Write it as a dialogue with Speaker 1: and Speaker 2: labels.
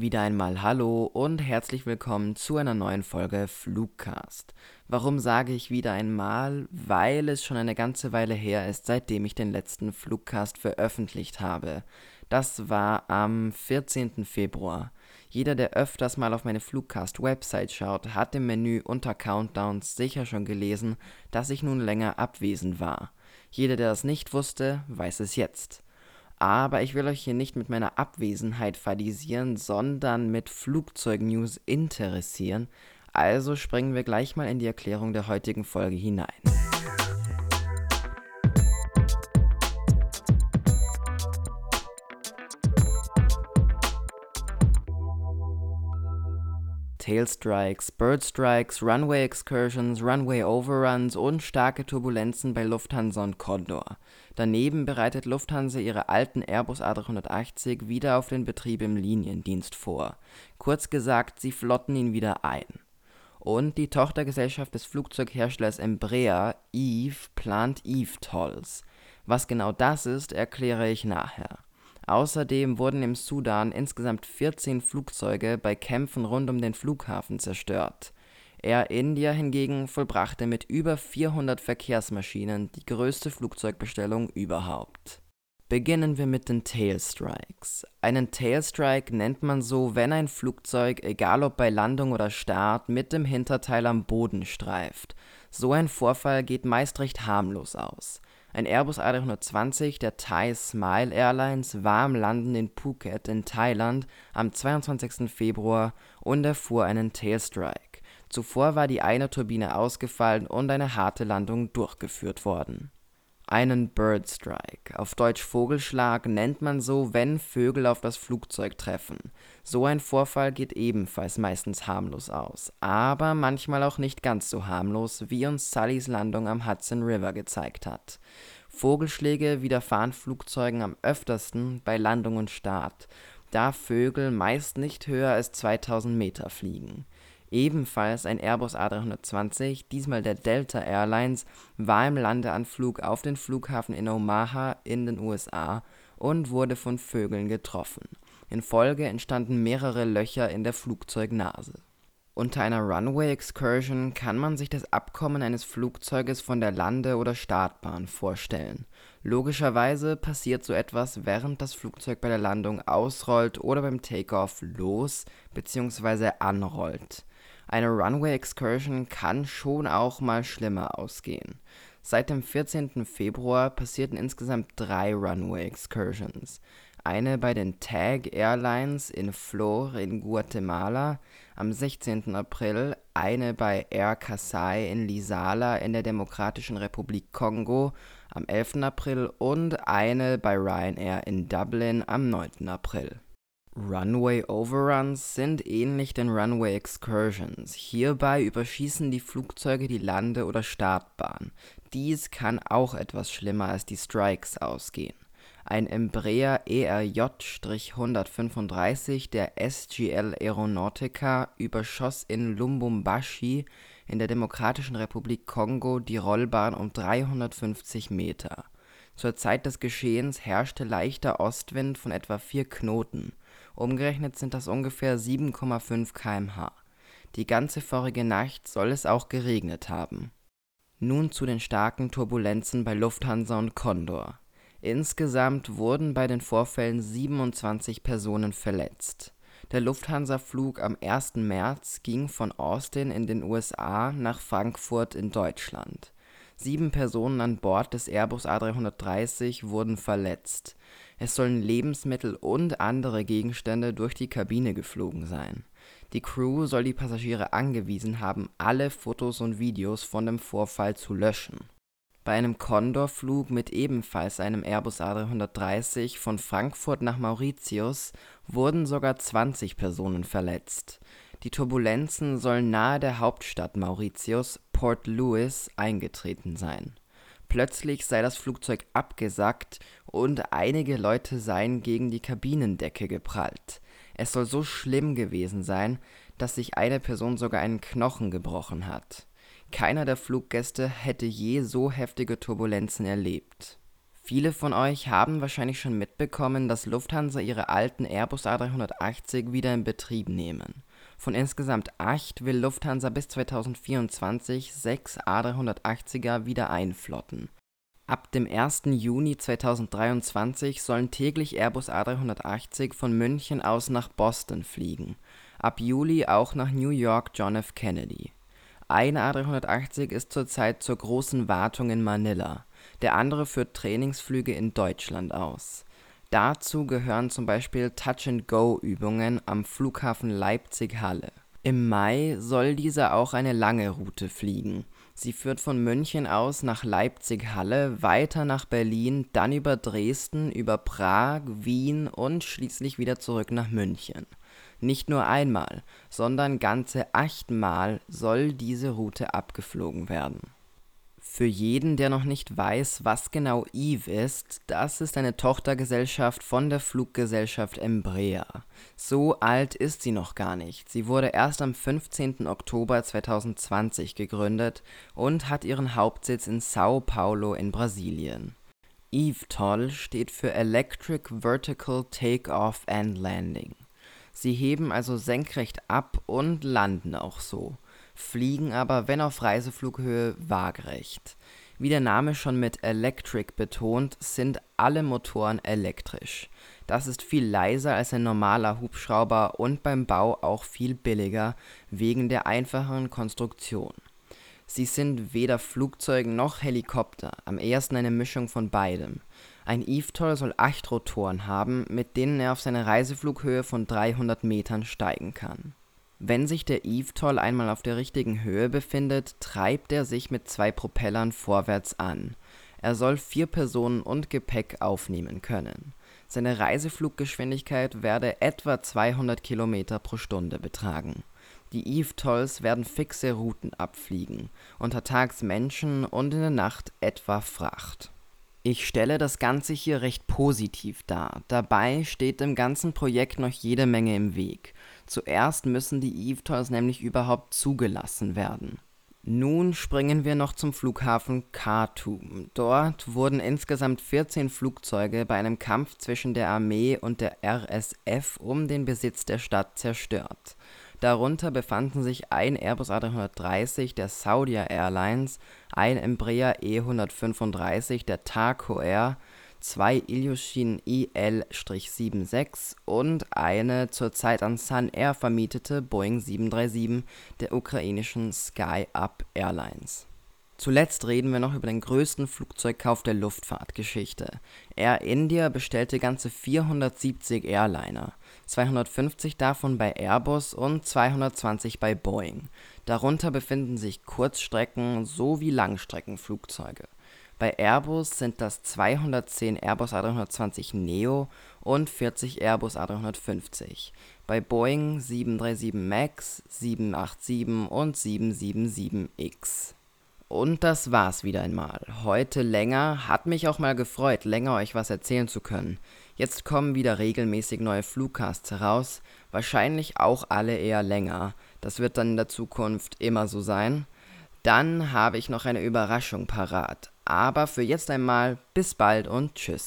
Speaker 1: Wieder einmal Hallo und herzlich willkommen zu einer neuen Folge Flugcast. Warum sage ich wieder einmal? Weil es schon eine ganze Weile her ist, seitdem ich den letzten Flugcast veröffentlicht habe. Das war am 14. Februar. Jeder, der öfters mal auf meine Flugcast-Website schaut, hat im Menü unter Countdowns sicher schon gelesen, dass ich nun länger abwesend war. Jeder, der das nicht wusste, weiß es jetzt. Aber ich will euch hier nicht mit meiner Abwesenheit fadisieren, sondern mit Flugzeugnews interessieren. Also springen wir gleich mal in die Erklärung der heutigen Folge hinein. Tail Strikes, Bird Strikes, Runway Excursions, Runway Overruns und starke Turbulenzen bei Lufthansa und Condor. Daneben bereitet Lufthansa ihre alten Airbus A380 wieder auf den Betrieb im Liniendienst vor. Kurz gesagt, sie flotten ihn wieder ein. Und die Tochtergesellschaft des Flugzeugherstellers Embraer, Eve, plant Eve Tolls. Was genau das ist, erkläre ich nachher. Außerdem wurden im Sudan insgesamt 14 Flugzeuge bei Kämpfen rund um den Flughafen zerstört. Air India hingegen vollbrachte mit über 400 Verkehrsmaschinen die größte Flugzeugbestellung überhaupt. Beginnen wir mit den Tailstrikes. Einen Tailstrike nennt man so, wenn ein Flugzeug, egal ob bei Landung oder Start, mit dem Hinterteil am Boden streift. So ein Vorfall geht meist recht harmlos aus. Ein Airbus A320 der Thai Smile Airlines war am Landen in Phuket in Thailand am 22. Februar und erfuhr einen Tailstrike. Zuvor war die eine Turbine ausgefallen und eine harte Landung durchgeführt worden. Einen Bird Strike, auf Deutsch Vogelschlag, nennt man so, wenn Vögel auf das Flugzeug treffen. So ein Vorfall geht ebenfalls meistens harmlos aus, aber manchmal auch nicht ganz so harmlos, wie uns Sullys Landung am Hudson River gezeigt hat. Vogelschläge widerfahren Flugzeugen am öftersten bei Landung und Start, da Vögel meist nicht höher als 2000 Meter fliegen. Ebenfalls ein Airbus A320, diesmal der Delta Airlines, war im Landeanflug auf den Flughafen in Omaha in den USA und wurde von Vögeln getroffen. In Folge entstanden mehrere Löcher in der Flugzeugnase. Unter einer Runway Excursion kann man sich das Abkommen eines Flugzeuges von der Lande oder Startbahn vorstellen. Logischerweise passiert so etwas, während das Flugzeug bei der Landung ausrollt oder beim Takeoff los bzw. anrollt. Eine Runway Excursion kann schon auch mal schlimmer ausgehen. Seit dem 14. Februar passierten insgesamt drei Runway Excursions. Eine bei den TAG Airlines in Flor in Guatemala am 16. April, eine bei Air Kasai in Lisala in der Demokratischen Republik Kongo am 11. April und eine bei Ryanair in Dublin am 9. April Runway Overruns sind ähnlich den Runway Excursions. Hierbei überschießen die Flugzeuge die Lande oder Startbahn. Dies kann auch etwas schlimmer als die Strikes ausgehen. Ein Embraer ERJ-135 der SGL Aeronautica überschoss in Lubumbashi in der Demokratischen Republik Kongo die Rollbahn um 350 Meter. Zur Zeit des Geschehens herrschte leichter Ostwind von etwa 4 Knoten Umgerechnet sind das ungefähr 7,5 km/h. Die ganze vorige Nacht soll es auch geregnet haben. Nun zu den starken Turbulenzen bei Lufthansa und Condor. Insgesamt wurden bei den Vorfällen 27 Personen verletzt. Der Lufthansa-Flug am 1. März ging von Austin in den USA nach Frankfurt in Deutschland. Sieben Personen an Bord des Airbus A330 wurden verletzt. Es sollen Lebensmittel und andere Gegenstände durch die Kabine geflogen sein. Die Crew soll die Passagiere angewiesen haben, alle Fotos und Videos von dem Vorfall zu löschen. Bei einem Condor-Flug mit ebenfalls einem Airbus A330 von Frankfurt nach Mauritius wurden sogar 20 Personen verletzt. Die Turbulenzen sollen nahe der Hauptstadt Mauritius, Port Louis, eingetreten sein Plötzlich sei das Flugzeug abgesackt und einige Leute seien gegen die Kabinendecke geprallt. Es soll so schlimm gewesen sein, dass sich eine Person sogar einen Knochen gebrochen hat. Keiner der Fluggäste hätte je so heftige Turbulenzen erlebt Viele von euch haben wahrscheinlich schon mitbekommen, dass Lufthansa ihre alten Airbus A380 wieder in Betrieb nehmen. Von insgesamt acht will Lufthansa bis 2024 sechs A380er wieder einflotten. Ab dem 1. Juni 2023 sollen täglich Airbus A380 von München aus nach Boston fliegen, ab Juli auch nach New York John F. Kennedy. Ein A380 ist zurzeit zur großen Wartung in Manila, der andere führt Trainingsflüge in Deutschland aus. Dazu gehören zum Beispiel Touch-and-Go-Übungen am Flughafen Leipzig-Halle. Im Mai soll dieser auch eine lange Route fliegen Sie führt von München aus nach Leipzig-Halle, weiter nach Berlin, dann über Dresden, über Prag, Wien und schließlich wieder zurück nach München. Nicht nur einmal, sondern ganze achtmal soll diese Route abgeflogen werden für jeden, der noch nicht weiß, was genau Eve ist, das ist eine Tochtergesellschaft von der Fluggesellschaft Embraer. So alt ist sie noch gar nicht. Sie wurde erst am 15. Oktober 2020 gegründet und hat ihren Hauptsitz in Sao Paulo in Brasilien. EVTOL steht für Electric Vertical Takeoff and Landing. Sie heben also senkrecht ab und landen auch so fliegen aber, wenn auf Reiseflughöhe, waagerecht. Wie der Name schon mit Electric betont, sind alle Motoren elektrisch. Das ist viel leiser als ein normaler Hubschrauber und beim Bau auch viel billiger wegen der einfacheren Konstruktion. Sie sind weder Flugzeug noch Helikopter, am ehesten eine Mischung von beidem. Ein eVTOL soll acht Rotoren haben, mit denen er auf seine Reiseflughöhe von 300 Metern steigen kann wenn sich der eVTOL einmal auf der richtigen Höhe befindet, treibt er sich mit zwei Propellern vorwärts an. Er soll vier Personen und Gepäck aufnehmen können. Seine Reisefluggeschwindigkeit werde etwa 200 km pro Stunde betragen. Die eVTOLs werden fixe Routen abfliegen, untertags Menschen und in der Nacht etwa Fracht. Ich stelle das Ganze hier recht positiv dar. Dabei steht dem ganzen Projekt noch jede Menge im Weg. Zuerst müssen die EVTOLs nämlich überhaupt zugelassen werden. Nun springen wir noch zum Flughafen Khartoum. Dort wurden insgesamt 14 Flugzeuge bei einem Kampf zwischen der Armee und der RSF um den Besitz der Stadt zerstört. Darunter befanden sich ein Airbus A330 der Saudia Airlines, ein Embraer E135 der Tarco Air zwei Ilyushin IL-76 und eine zurzeit an Sun Air vermietete Boeing 737 der ukrainischen Sky-Up Airlines. Zuletzt reden wir noch über den größten Flugzeugkauf der Luftfahrtgeschichte. Air India bestellte ganze 470 Airliner, 250 davon bei Airbus und 220 bei Boeing. Darunter befinden sich Kurzstrecken- sowie Langstreckenflugzeuge bei Airbus sind das 210 Airbus A320 Neo und 40 Airbus A350, bei Boeing 737 MAX, 787 und 777X. Und das war's wieder einmal. Heute länger, hat mich auch mal gefreut, länger euch was erzählen zu können. Jetzt kommen wieder regelmäßig neue Flugcasts heraus, wahrscheinlich auch alle eher länger. Das wird dann in der Zukunft immer so sein. Dann habe ich noch eine Überraschung parat. Aber für jetzt einmal bis bald und tschüss.